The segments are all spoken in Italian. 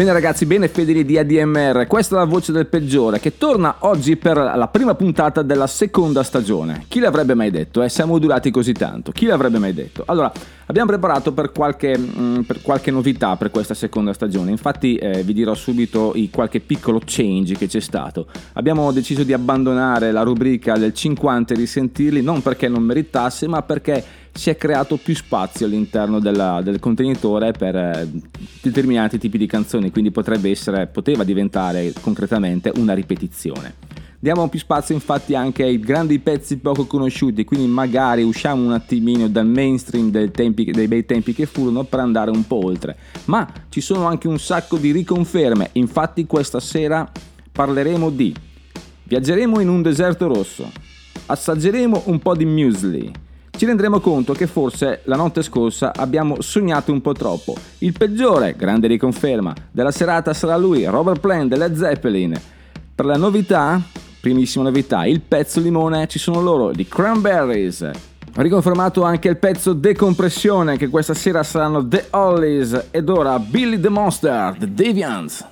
Bene ragazzi, bene fedeli di ADMR, questa è la voce del peggiore che torna oggi per la prima puntata della seconda stagione. Chi l'avrebbe mai detto? Eh? Siamo durati così tanto, chi l'avrebbe mai detto? Allora, abbiamo preparato per qualche, mm, per qualche novità per questa seconda stagione, infatti eh, vi dirò subito i qualche piccolo change che c'è stato. Abbiamo deciso di abbandonare la rubrica del 50 e risentirli, non perché non meritasse, ma perché si è creato più spazio all'interno della- del contenitore per eh, determinati tipi di canzoni, quindi potrebbe essere, poteva diventare concretamente una ripetizione. Diamo più spazio infatti anche ai grandi pezzi poco conosciuti, quindi magari usciamo un attimino dal mainstream dei, tempi- dei bei tempi che furono per andare un po' oltre. Ma ci sono anche un sacco di riconferme, infatti questa sera parleremo di Viaggeremo in un deserto rosso, assaggeremo un po' di muesli, ci renderemo conto che forse la notte scorsa abbiamo sognato un po' troppo. Il peggiore, grande riconferma, della serata sarà lui, Robert Plant delle Zeppelin. Per la novità, primissima novità, il pezzo limone ci sono loro, di Cranberries. Riconfermato anche il pezzo Decompressione che questa sera saranno The Hollies ed ora Billy the Monster, The Deviants.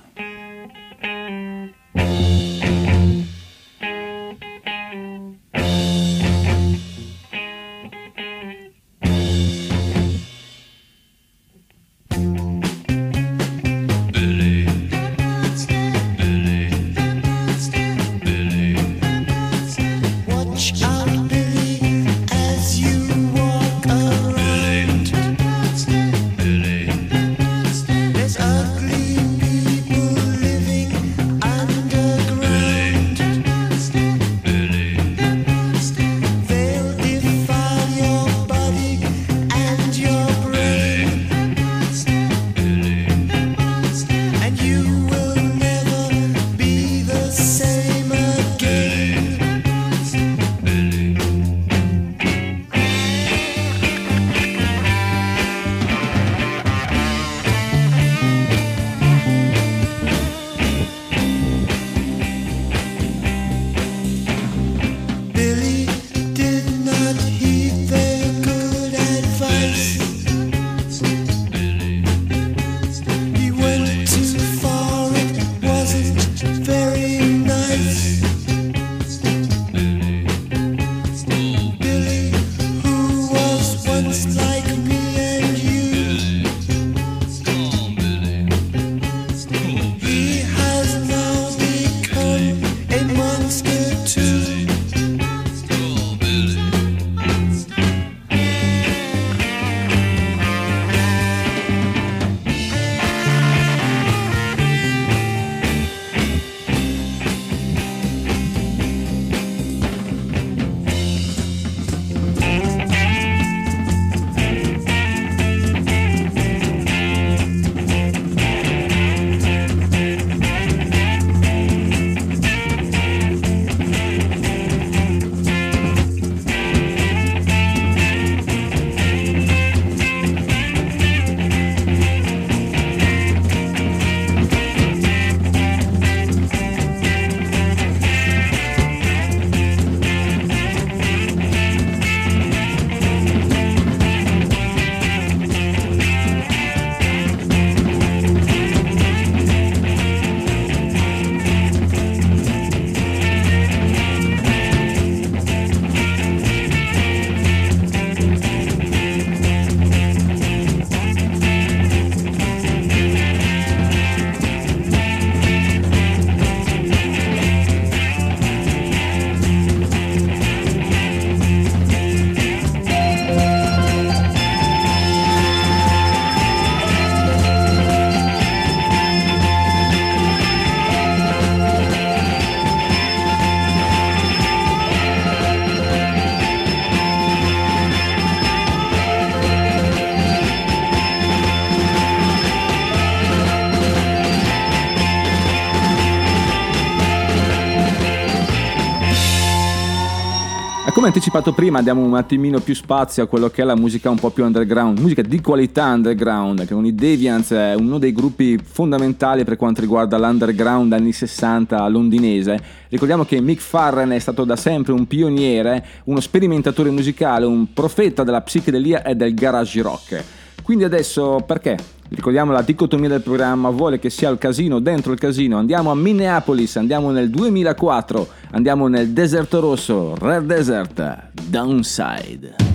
Anticipato prima diamo un attimino più spazio a quello che è la musica un po' più underground, musica di qualità underground, che con i Deviants è uno dei gruppi fondamentali per quanto riguarda l'underground anni 60 londinese. Ricordiamo che Mick Farren è stato da sempre un pioniere, uno sperimentatore musicale, un profeta della psichedelia e del garage rock. Quindi adesso perché? Ricordiamo la dicotomia del programma, vuole che sia il casino dentro il casino. Andiamo a Minneapolis, andiamo nel 2004, andiamo nel deserto rosso, Red Desert, Downside.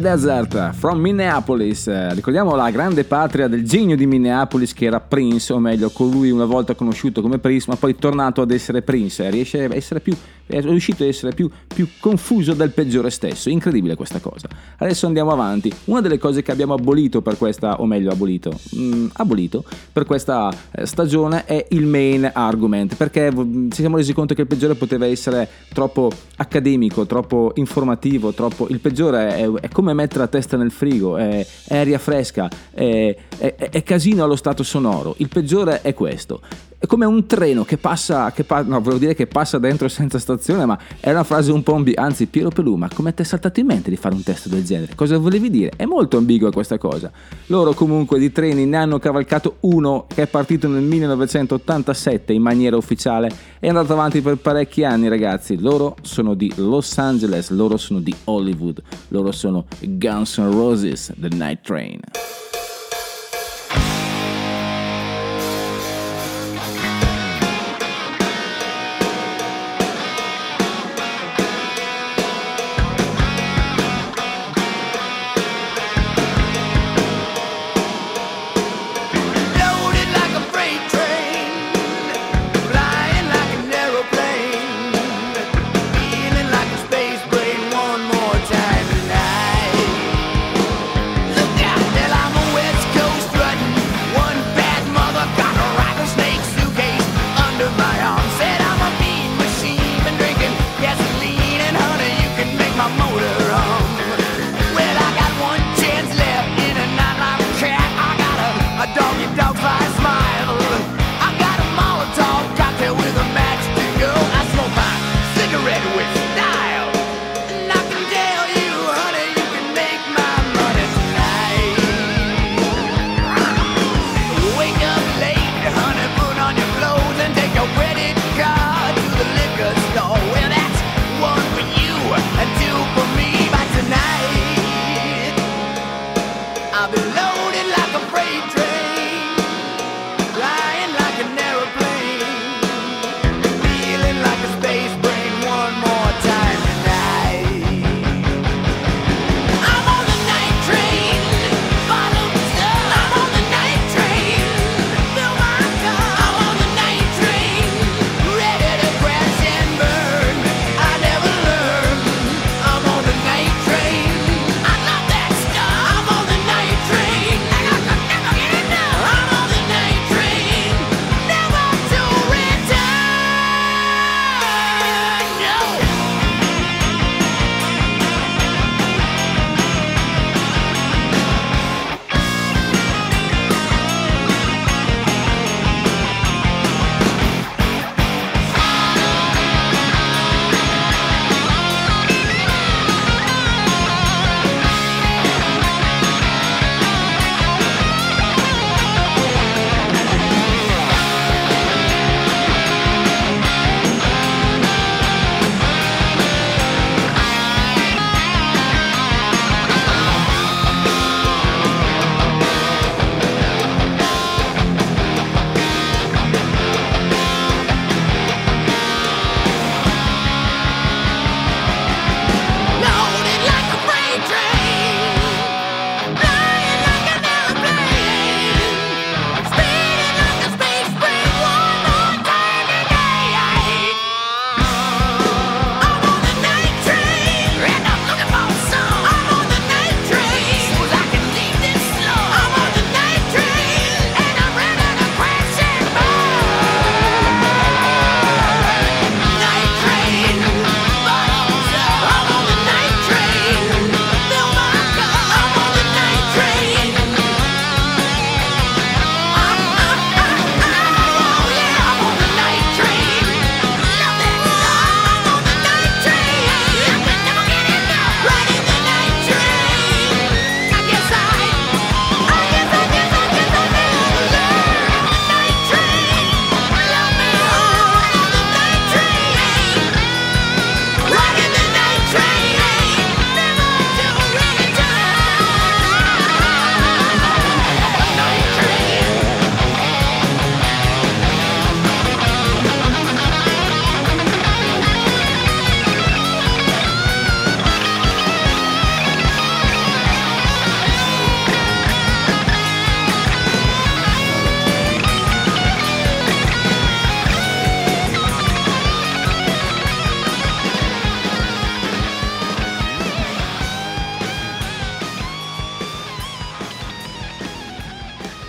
Desert from Minneapolis. Eh, Ricordiamo la grande patria del genio di Minneapolis che era Prince, o meglio, colui una volta conosciuto come Prince, ma poi tornato ad essere Prince. Eh, Riesce a essere più, è riuscito ad essere più, più confuso del peggiore stesso. Incredibile questa cosa. Adesso andiamo avanti. Una delle cose che abbiamo abolito per questa, o meglio, abolito, mm, abolito per questa eh, stagione è il main argument, perché mm, ci siamo resi conto che il peggiore poteva essere troppo accademico, troppo informativo, troppo... Il peggiore è, è come mettere la testa nel frigo, è, è aria fresca, è, è- è casino allo stato sonoro. Il peggiore è questo. È come un treno che passa, che pa- no, volevo dire che passa dentro senza stazione, ma è una frase un po' ambi- anzi, Piero Pelù, ma come ti è saltato in mente di fare un testo del genere? Cosa volevi dire? È molto ambigua questa cosa. Loro comunque di treni ne hanno cavalcato uno che è partito nel 1987 in maniera ufficiale e è andato avanti per parecchi anni, ragazzi. Loro sono di Los Angeles, loro sono di Hollywood, loro sono Guns N' Roses, The Night Train.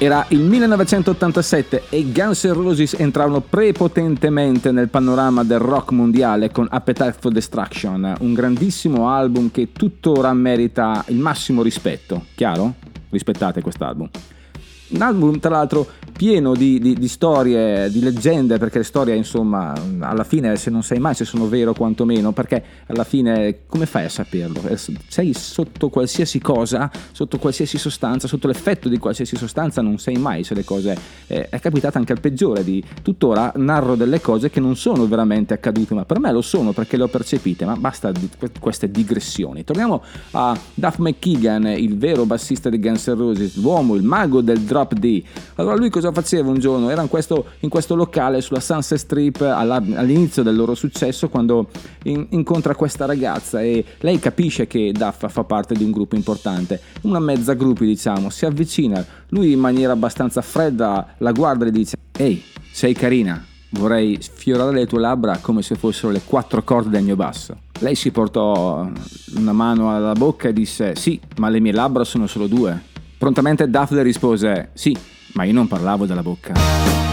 Era il 1987 e Guns N' Roses entrarono prepotentemente nel panorama del rock mondiale con Appetite for Destruction, un grandissimo album che tuttora merita il massimo rispetto. Chiaro? Rispettate quest'album. Un album, tra l'altro, pieno di, di- di storie, di leggende, perché le storie, insomma, alla fine, se non sai mai se sono vero quantomeno, perché alla fine, come fai a saperlo? Eh, Sei sotto qualsiasi cosa, sotto qualsiasi sostanza, sotto l'effetto di qualsiasi sostanza, non sai mai se le cose... eh, è capitata anche al peggiore di... Tuttora narro delle cose che non sono veramente accadute, ma per me lo sono perché le ho percepite, ma basta di que- queste digressioni. Torniamo a Duff McKeegan, il vero bassista di Guns N' Roses, l'uomo, il mago del drop D. Allora lui cosa faceva un giorno? Era in questo, in questo locale sulla Sunset Strip all'inizio del loro successo quando in- incontra questa ragazza e lei capisce che Duff fa parte di un gruppo importante, una mezza gruppi diciamo, si avvicina, lui in maniera abbastanza fredda la guarda e dice Ehi, sei carina, vorrei sfiorare le tue labbra come se fossero le quattro corde del mio basso. Lei si portò una mano alla bocca e disse sì, ma le mie labbra sono solo due. Prontamente le rispose sì, ma io non parlavo della bocca.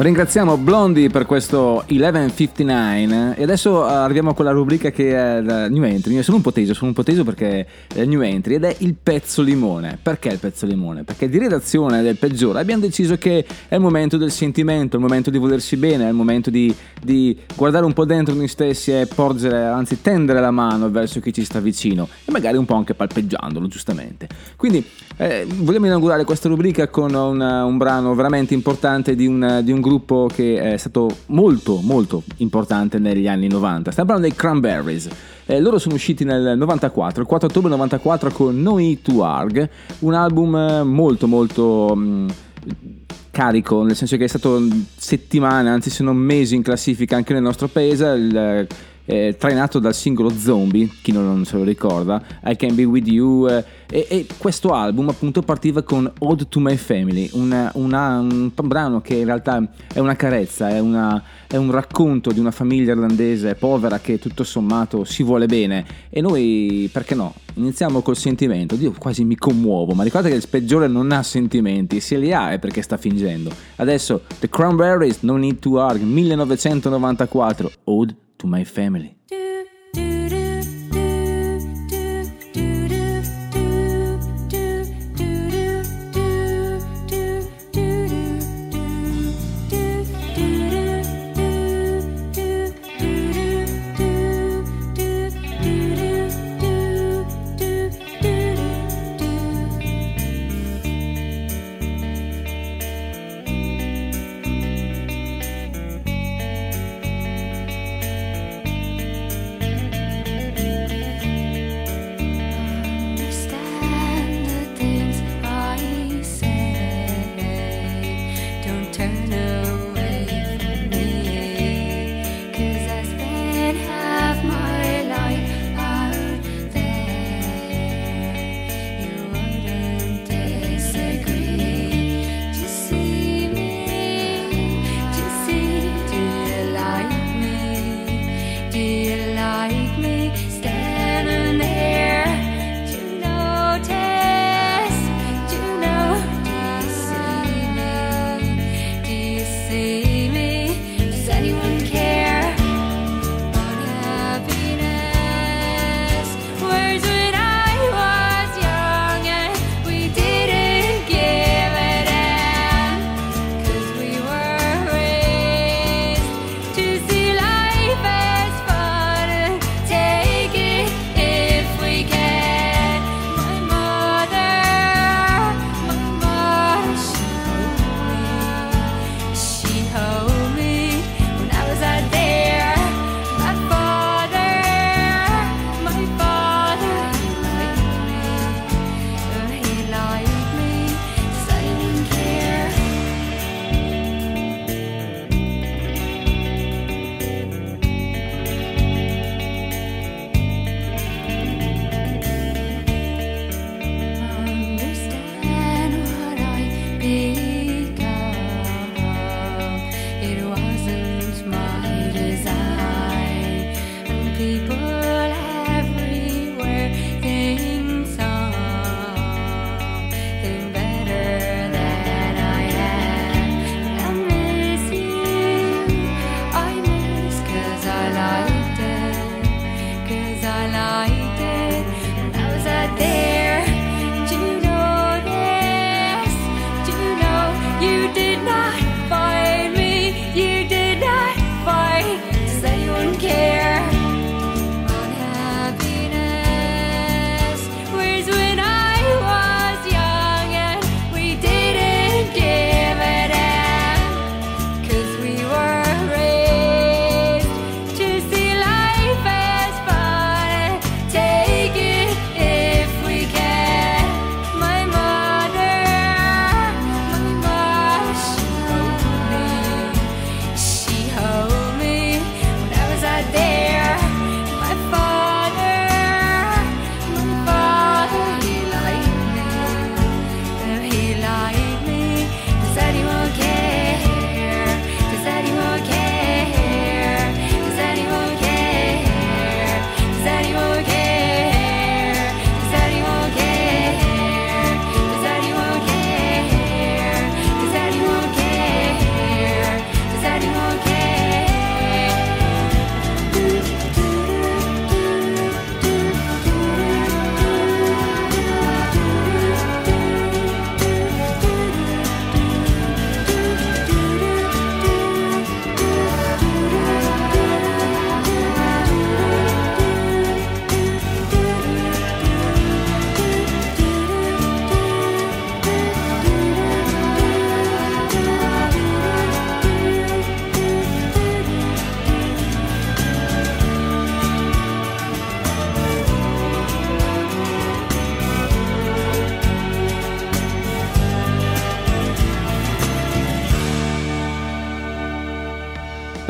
Ringraziamo Blondie per questo 1159 e adesso arriviamo a quella rubrica che è la New Entry. Sono un po' teso, sono un po' teso perché è New Entry ed è il pezzo limone. Perché il pezzo limone? Perché di redazione del peggiore abbiamo deciso che è il momento del sentimento, è il momento di volersi bene, è il momento di, di guardare un po' dentro noi stessi e porgere, anzi tendere la mano verso chi ci sta vicino e magari un po' anche palpeggiandolo, giustamente. Quindi eh, vogliamo inaugurare questa rubrica con un, un brano veramente importante di un, di un gruppo che è stato molto molto importante negli anni 90. Stiamo parlando dei Cranberries. Eh, loro sono usciti nel 94, il 4 ottobre 94 con No Need to Arg, un album eh, molto molto mh, carico, nel senso che è stato settimane, anzi se non mesi in classifica anche nel nostro paese. Il, eh, trainato dal singolo Zombie, chi non se lo ricorda, I Can Be With You, eh, e, e questo album appunto partiva con Ode to My Family, una- una- un brano che in realtà è una carezza, è, una- è un racconto di una famiglia irlandese povera che tutto sommato si vuole bene e noi, perché no, iniziamo col sentimento, io quasi mi commuovo, ma ricordate che il peggiore non ha sentimenti, se li ha è perché sta fingendo. Adesso The Cranberries, No Need to Argue, 1994, Ode to My Family.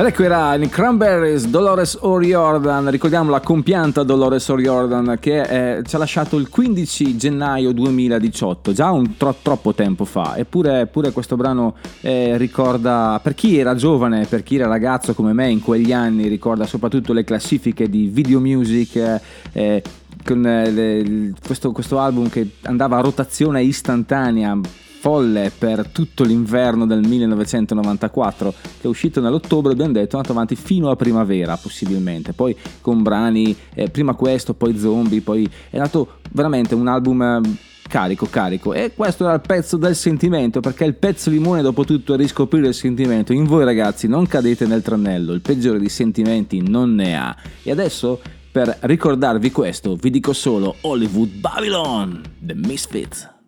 Ed ecco era in Cranberries Dolores O'Riordan, ricordiamo la compianta Dolores O'Riordan che eh, ci ha lasciato il 15 gennaio 2018, già un tro- troppo tempo fa, eppure pure questo brano eh, ricorda, per chi era giovane, per chi era ragazzo come me in quegli anni, ricorda soprattutto le classifiche di video music, eh, eh, con eh, le- il- questo, questo album che andava a rotazione istantanea folle per tutto l'inverno del 1994 che è uscito nell'ottobre abbiamo detto è andato avanti fino a primavera possibilmente. Poi con brani eh, prima questo poi zombie poi è nato veramente un album eh, carico carico. E questo era il pezzo del sentimento perché il pezzo limone dopo tutto è riscoprire il sentimento. In voi ragazzi non cadete nel tranello il peggiore di sentimenti non ne ha. E adesso per ricordarvi questo vi dico solo Hollywood Babylon The Misfits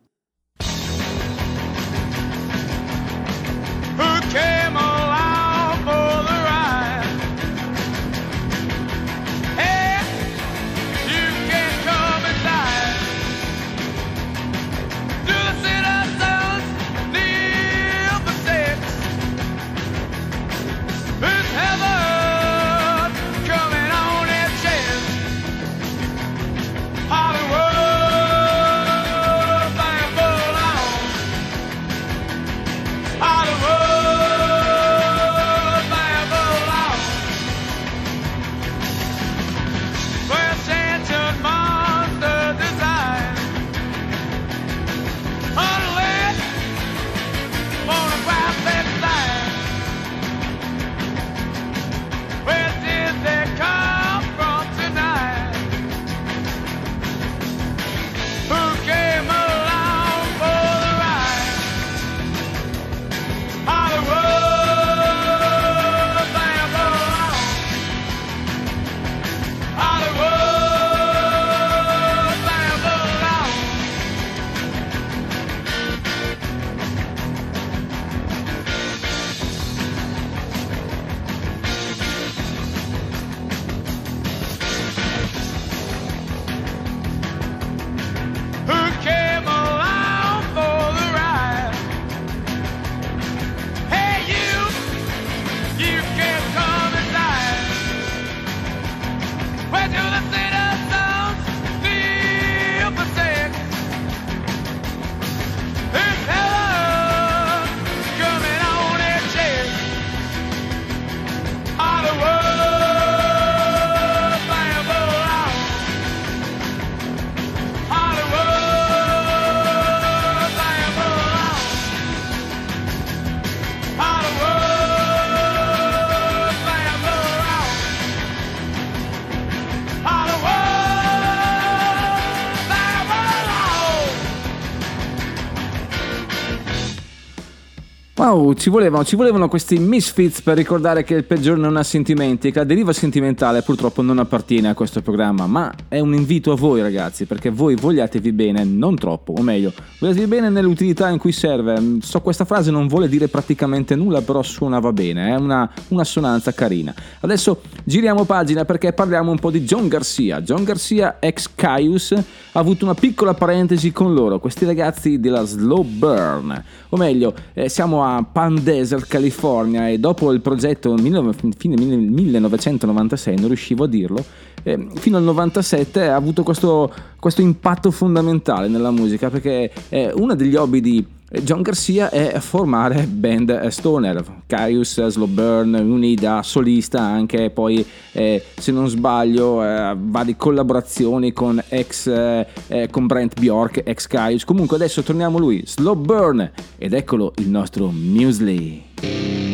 Wow, ci volevano, ci volevano questi misfits per ricordare che il peggiore non ha sentimenti e che la deriva sentimentale purtroppo non appartiene a questo programma, ma è un invito a voi ragazzi, perché voi vogliatevi bene, non troppo, o meglio, vogliatevi bene nell'utilità in cui serve. So questa frase non vuole dire praticamente nulla, però suonava bene, è una, una sonanza carina. Adesso giriamo pagina perché parliamo un po' di John Garcia. John Garcia, ex Caius, ha avuto una piccola parentesi con loro, questi ragazzi della Slow Burn, o meglio, eh, siamo a Palm Desert, California e dopo il progetto 19- fine 1996, non riuscivo a dirlo, eh, fino al 97 ha avuto questo, questo impatto fondamentale nella musica perché eh, uno degli hobby di John Garcia è formare band eh, stoner, Caius, Slow Burn, Unida, solista anche, poi eh, se non sbaglio eh, varie collaborazioni con ex eh, eh, con Brent Bjork, ex Caius. Comunque adesso torniamo a lui, Slow Burn ed eccolo il nostro Muesli.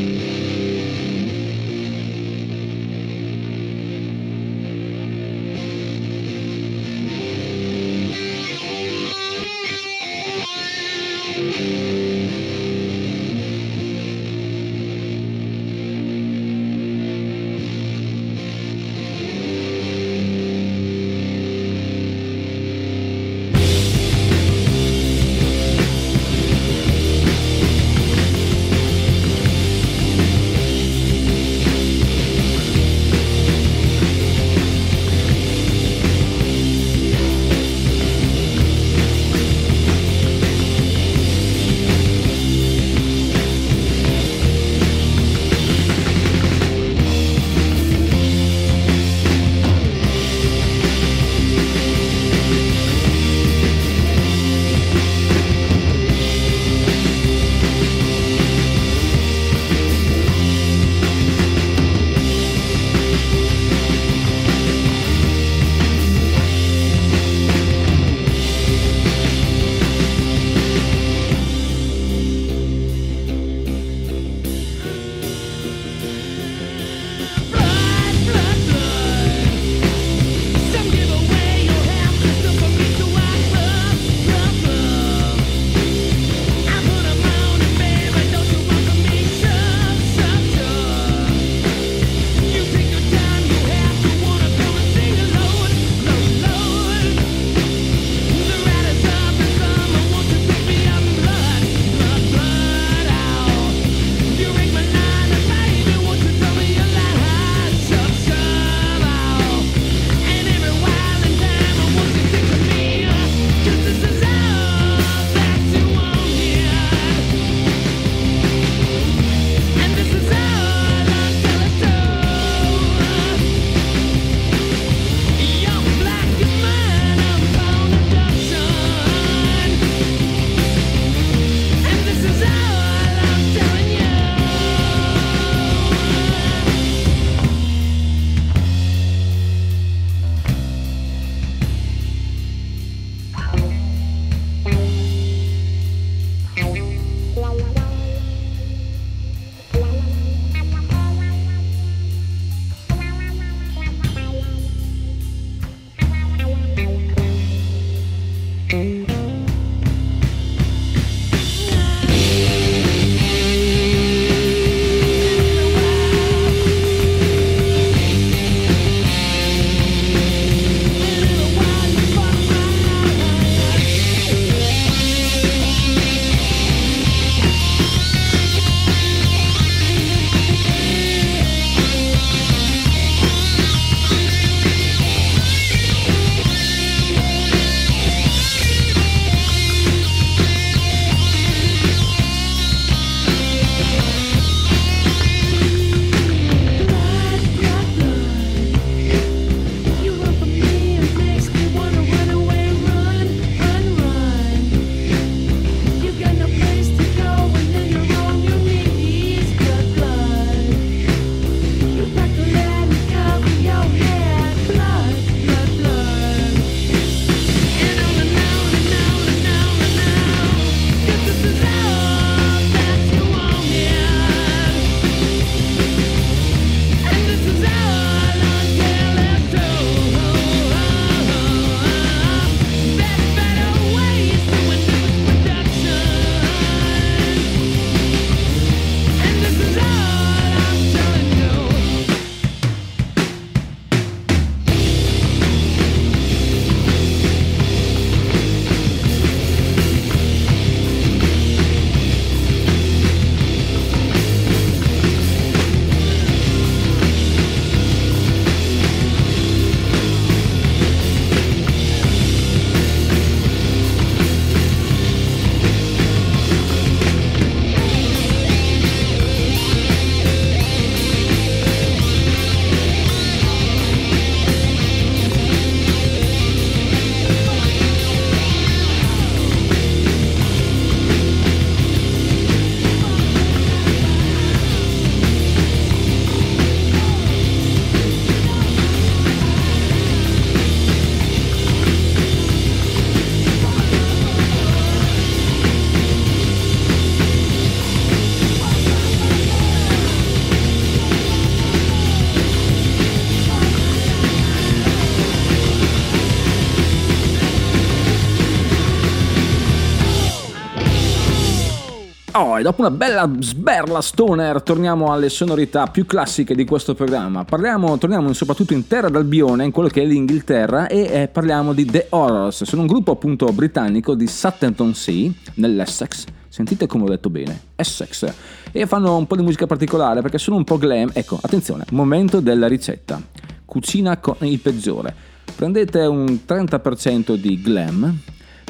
E dopo una bella sberla stoner torniamo alle sonorità più classiche di questo programma. Parliamo, torniamo soprattutto in terra d'Albione, in quello che è l'Inghilterra, e eh, parliamo di The Horrors. Sono un gruppo appunto britannico di Sutton Sea, nell'Essex. Sentite come ho detto bene, Essex. E fanno un po' di musica particolare perché sono un po' glam. Ecco, attenzione, momento della ricetta. Cucina con il peggiore. Prendete un 30% di glam,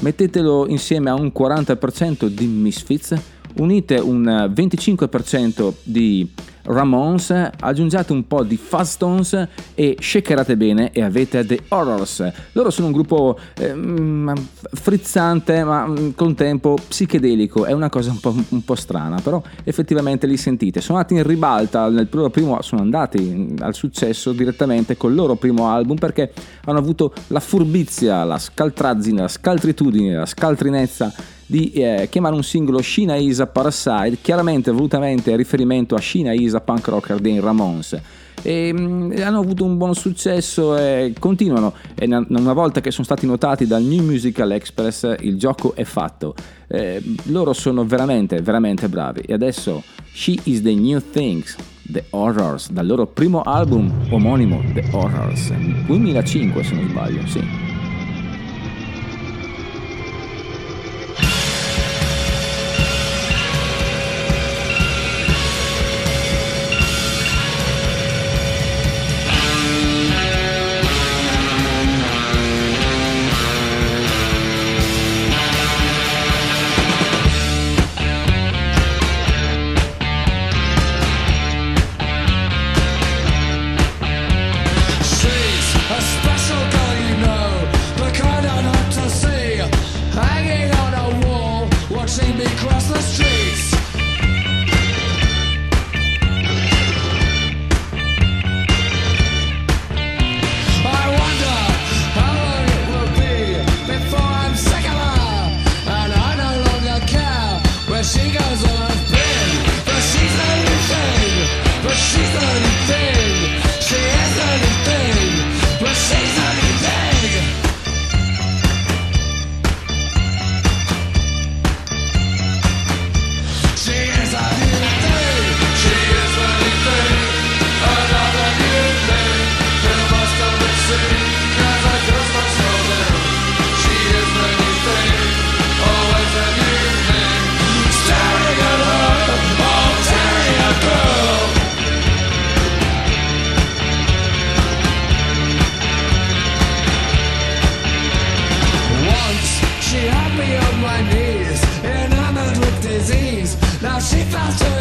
mettetelo insieme a un 40% di Misfits, unite un eh, 25% di Ramones, aggiungete un po' di Fuzz e shakerate bene e avete The Horrors. Loro sono un gruppo ehm, frizzante ma mm, con tempo psichedelico, è una cosa un po', un po' strana, però effettivamente li sentite. Sono andati in ribalta nel loro primo, sono andati al successo direttamente col loro primo album perché hanno avuto la furbizia, la scaltrazzina, la scaltritudine, la scaltrinezza di eh, chiamare un singolo Shina Isa Parasite, chiaramente volutamente riferimento a Shina Isa punk rocker dei Ramones. E, mm, hanno avuto un buon successo e continuano. E na- una volta che sono stati notati dal New Musical Express, il gioco è fatto. Eh, loro sono veramente, veramente bravi. E adesso She is the New Things. The Horrors, dal loro primo album omonimo, The Horrors, 2005 se non sbaglio, sì. After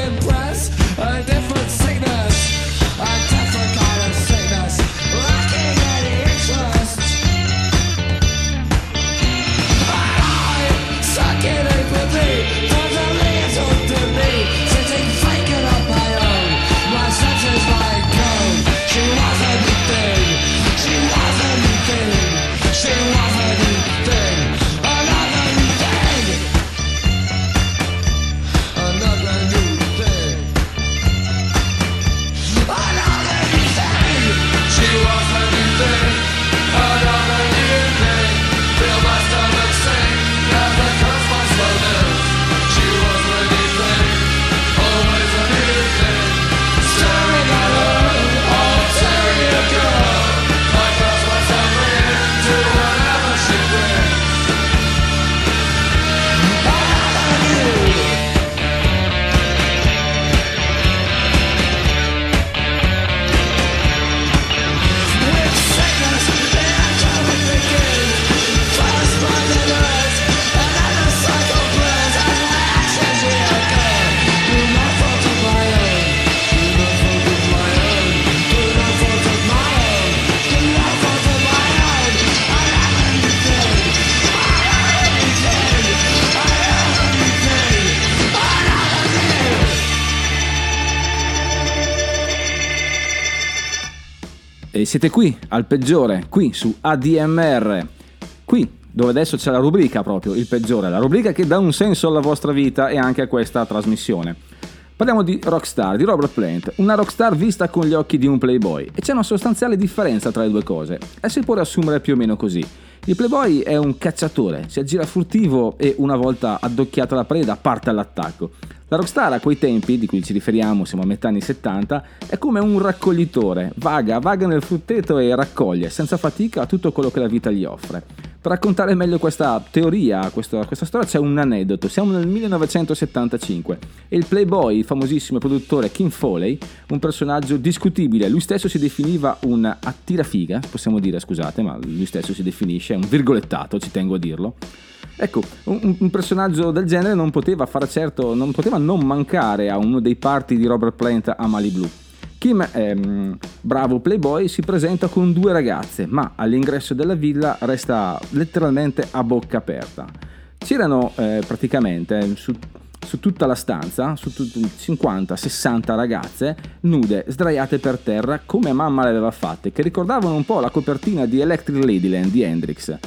siete qui, al peggiore, qui su ADMR, qui dove adesso c'è la rubrica proprio, il peggiore, la rubrica che dà un senso alla vostra vita e anche a questa trasmissione. Parliamo di Rockstar, di Robert Plant, una rockstar vista con gli occhi di un playboy e c'è una sostanziale differenza tra le due cose e si può riassumere più o meno così. Il Playboy è un cacciatore, si aggira furtivo e una volta addocchiata la preda parte all'attacco. La rockstar a quei tempi, di cui ci riferiamo, siamo a metà anni 70, è come un raccoglitore, vaga, vaga nel frutteto e raccoglie senza fatica tutto quello che la vita gli offre. Per raccontare meglio questa teoria, questa, questa storia, c'è un aneddoto. Siamo nel 1975 e il Playboy, il famosissimo produttore Kim Foley, un personaggio discutibile, lui stesso si definiva un attirafiga, possiamo dire, scusate, ma lui stesso si definisce, un virgolettato, ci tengo a dirlo. Ecco, un, un personaggio del genere non poteva fare certo, non poteva non mancare a uno dei party di Robert Plant a Malibu. Kim, ehm, bravo playboy, si presenta con due ragazze, ma all'ingresso della villa resta letteralmente a bocca aperta. C'erano eh, praticamente su, su tutta la stanza, tut- 50-60 ragazze nude, sdraiate per terra come mamma le aveva fatte, che ricordavano un po' la copertina di Electric Ladyland di Hendrix.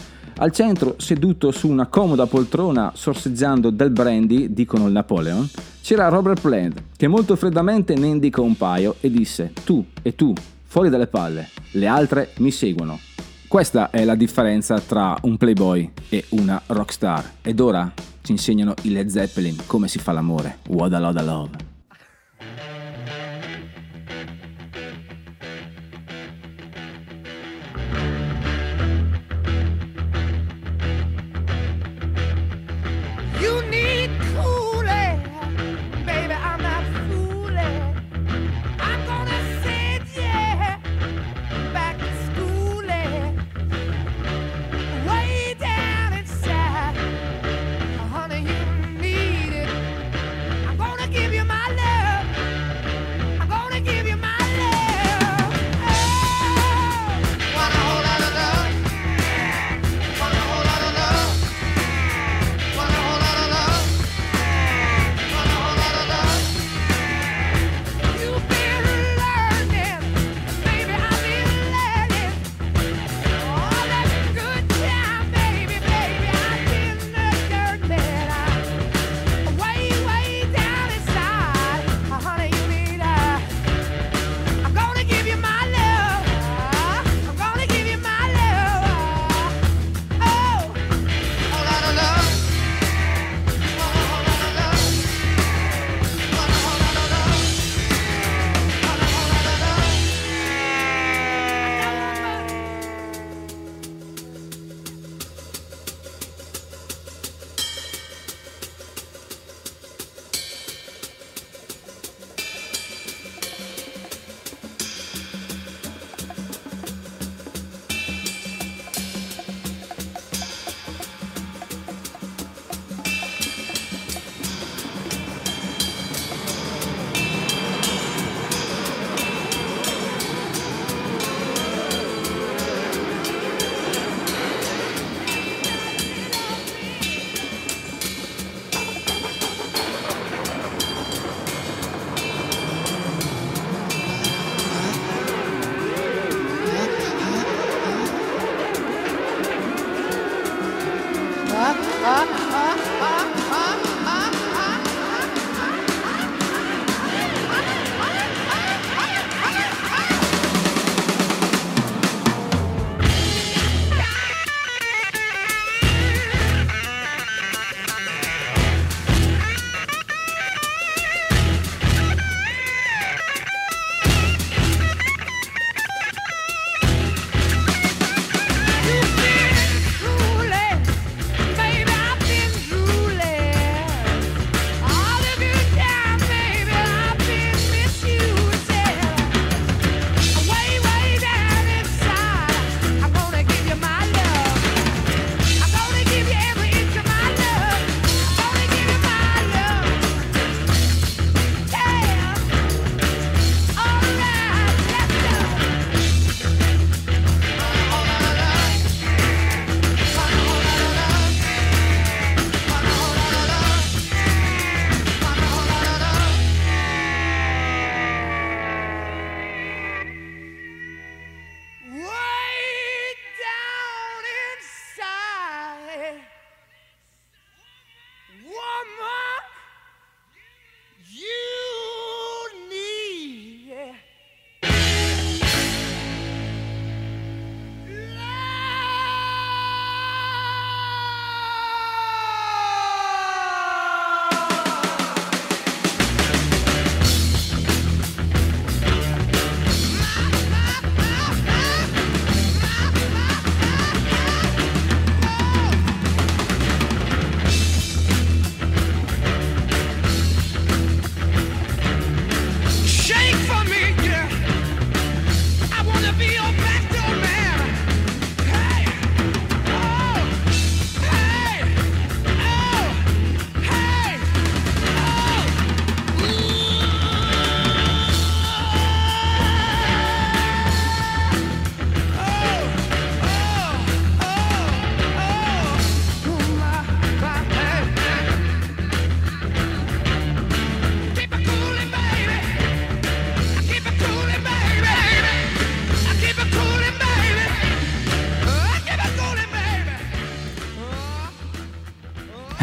Al centro, seduto su una comoda poltrona sorseggiando del brandy, dicono il Napoleon, c'era Robert Plant, che molto freddamente ne indicò un paio e disse tu e tu, fuori dalle palle, le altre mi seguono. Questa è la differenza tra un playboy e una rockstar. Ed ora ci insegnano i Led Zeppelin come si fa l'amore. What a lot of love.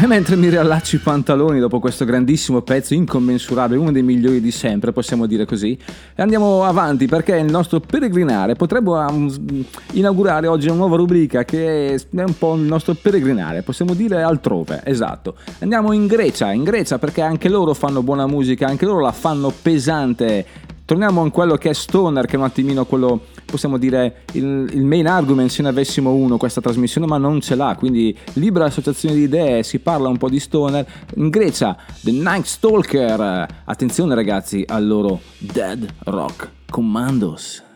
Mentre mi riallaccio i pantaloni dopo questo grandissimo pezzo incommensurabile, uno dei migliori di sempre, possiamo dire così, e andiamo avanti perché il nostro peregrinare potrebbe um, inaugurare oggi una nuova rubrica che è un po' il nostro peregrinare, possiamo dire altrove, esatto. Andiamo in Grecia, in Grecia perché anche loro fanno buona musica, anche loro la fanno pesante. Torniamo a quello che è Stoner, che è un attimino quello, possiamo dire, il, il main argument se ne avessimo uno questa trasmissione, ma non ce l'ha, quindi libera associazione di idee, si parla un po' di Stoner. In Grecia, The Night Stalker, attenzione ragazzi al loro Dead Rock Commandos.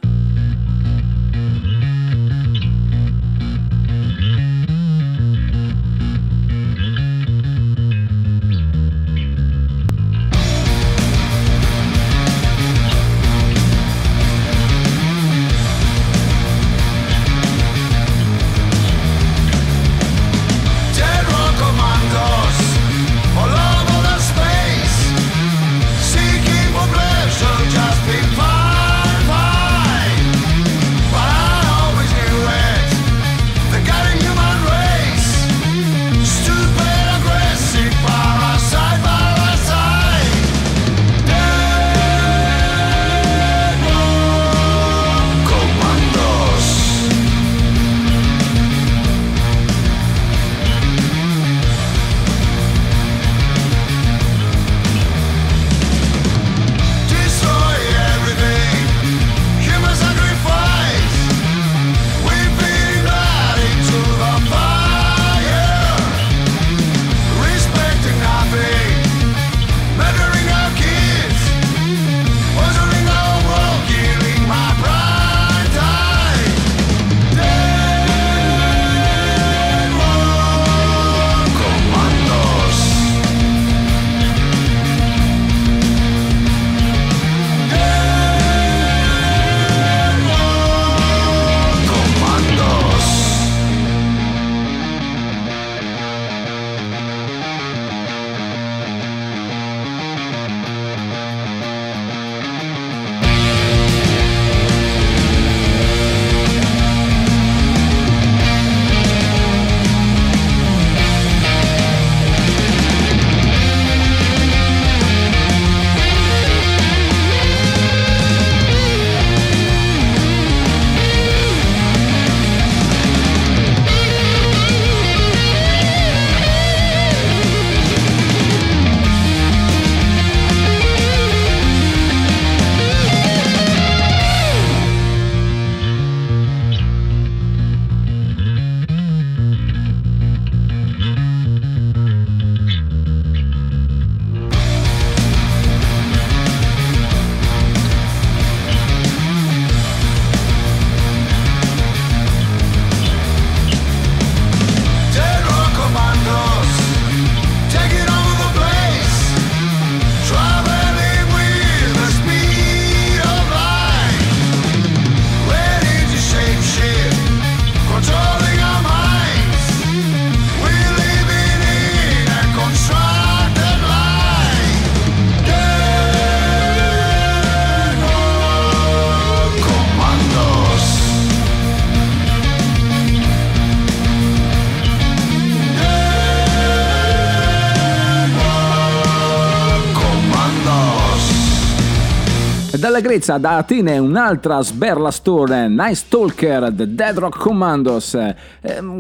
Dalla Grecia, da Atene, un'altra sberla store, Nice Stalker, The Dead Rock Commandos. Eh,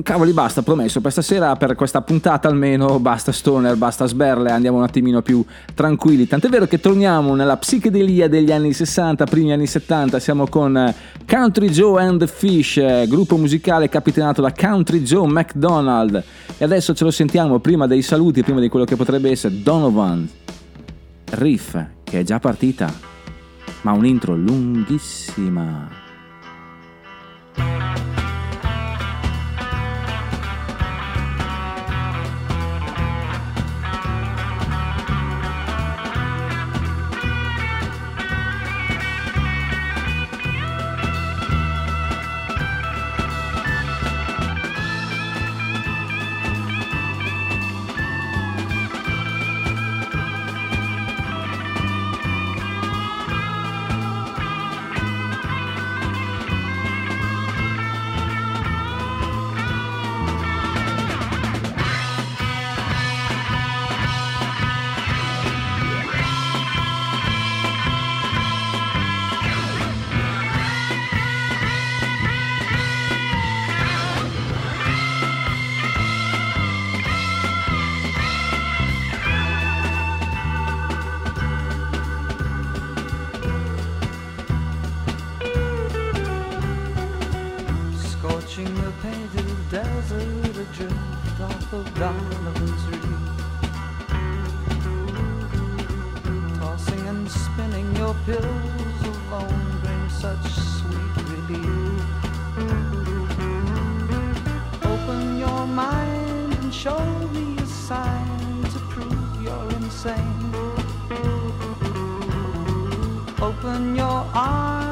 cavoli, basta, promesso, per stasera, per questa puntata almeno, basta stoner, basta sberle, andiamo un attimino più tranquilli. Tant'è vero che torniamo nella psichedelia degli anni 60, primi anni 70, siamo con Country Joe and the Fish, gruppo musicale capitanato da Country Joe McDonald. E adesso ce lo sentiamo prima dei saluti, prima di quello che potrebbe essere Donovan. Riff, che è già partita ma un intro lunghissima. Of Donovan's Reed. Tossing and spinning your pills alone bring such sweet relief. Open your mind and show me a sign to prove you're insane. Open your arms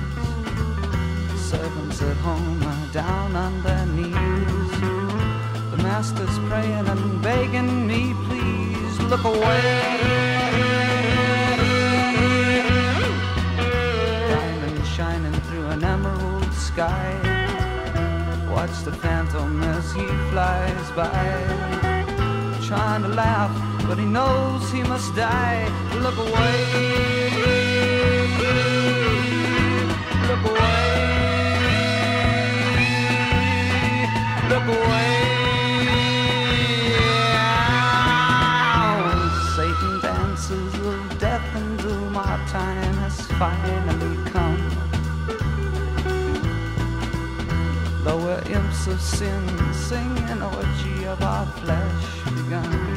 At home down on their knees. The master's praying and begging me, please look away. Diamond shining through an emerald sky. Watch the phantom as he flies by. Trying to laugh, but he knows he must die. Look away. Look away. Satan dances of death doom. Our time has finally come. Lower imps of sin singing orgy of our flesh begun.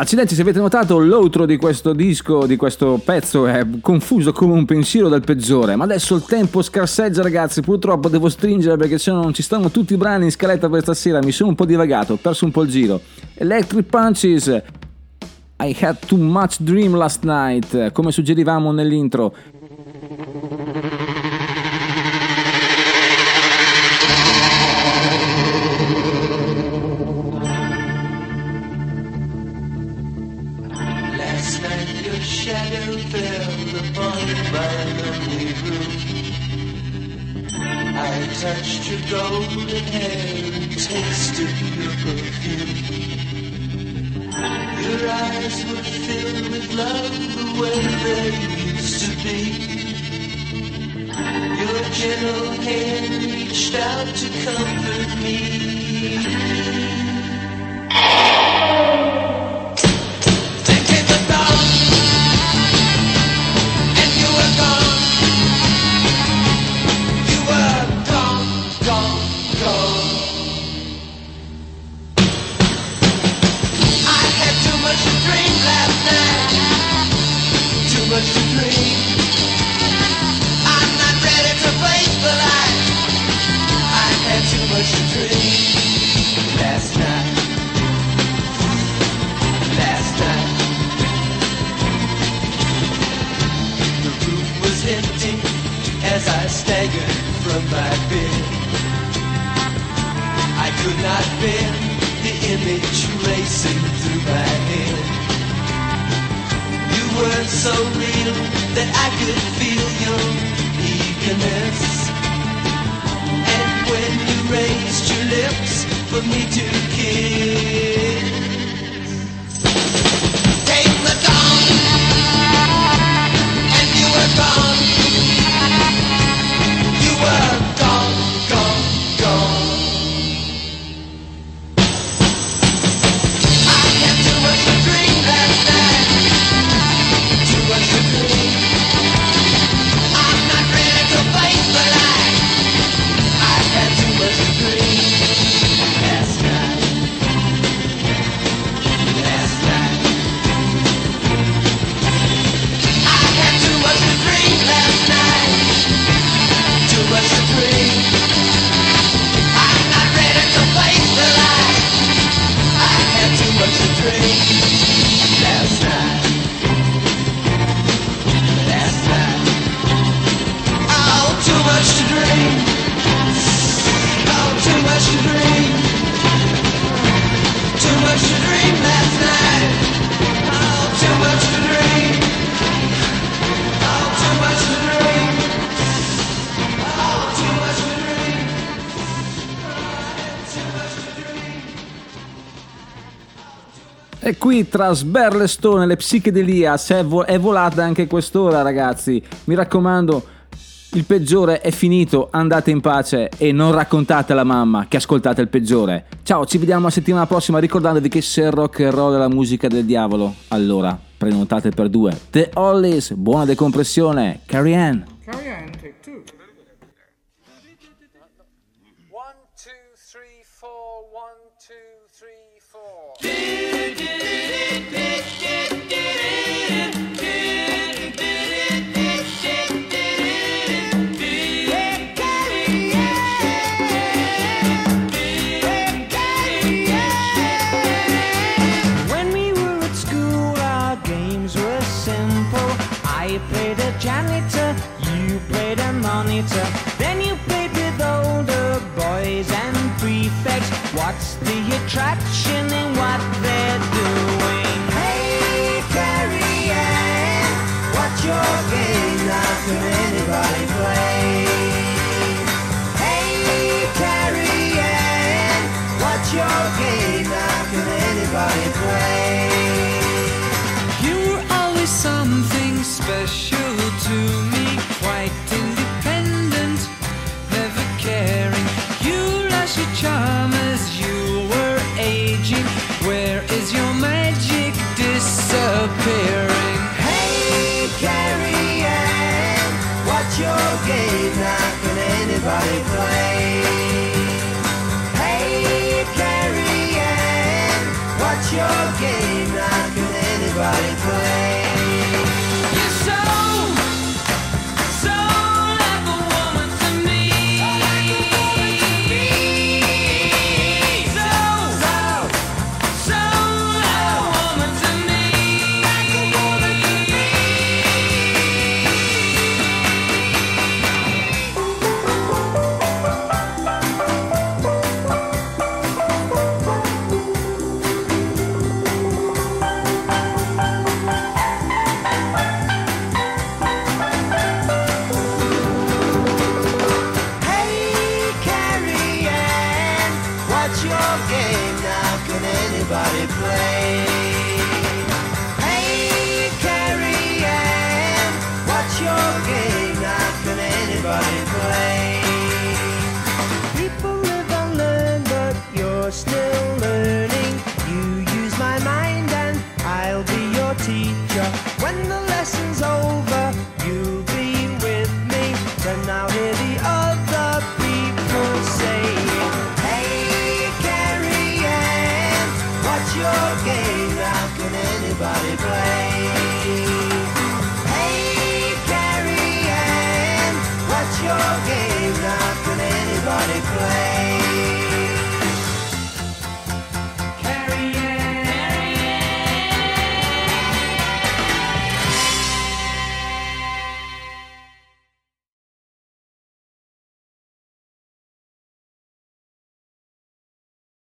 Accidenti, se avete notato, l'outro di questo disco, di questo pezzo è confuso come un pensiero del peggiore. Ma adesso il tempo scarseggia, ragazzi. Purtroppo devo stringere perché se no non ci stanno tutti i brani in scaletta per stasera. Mi sono un po' divagato, ho perso un po' il giro. Electric Punches. I had too much dream last night, come suggerivamo nell'intro. Gentle hand reached out to comfort me. E qui tra Sberlestone e le psichedelia è volata anche quest'ora ragazzi. Mi raccomando, il peggiore è finito, andate in pace e non raccontate alla mamma che ascoltate il peggiore. Ciao, ci vediamo la settimana prossima ricordandovi che se il rock and roll è la musica del diavolo, allora prenotate per due. The Hollies, buona decompressione, Carrie Anne. Carrie Ann. attraction. a pig.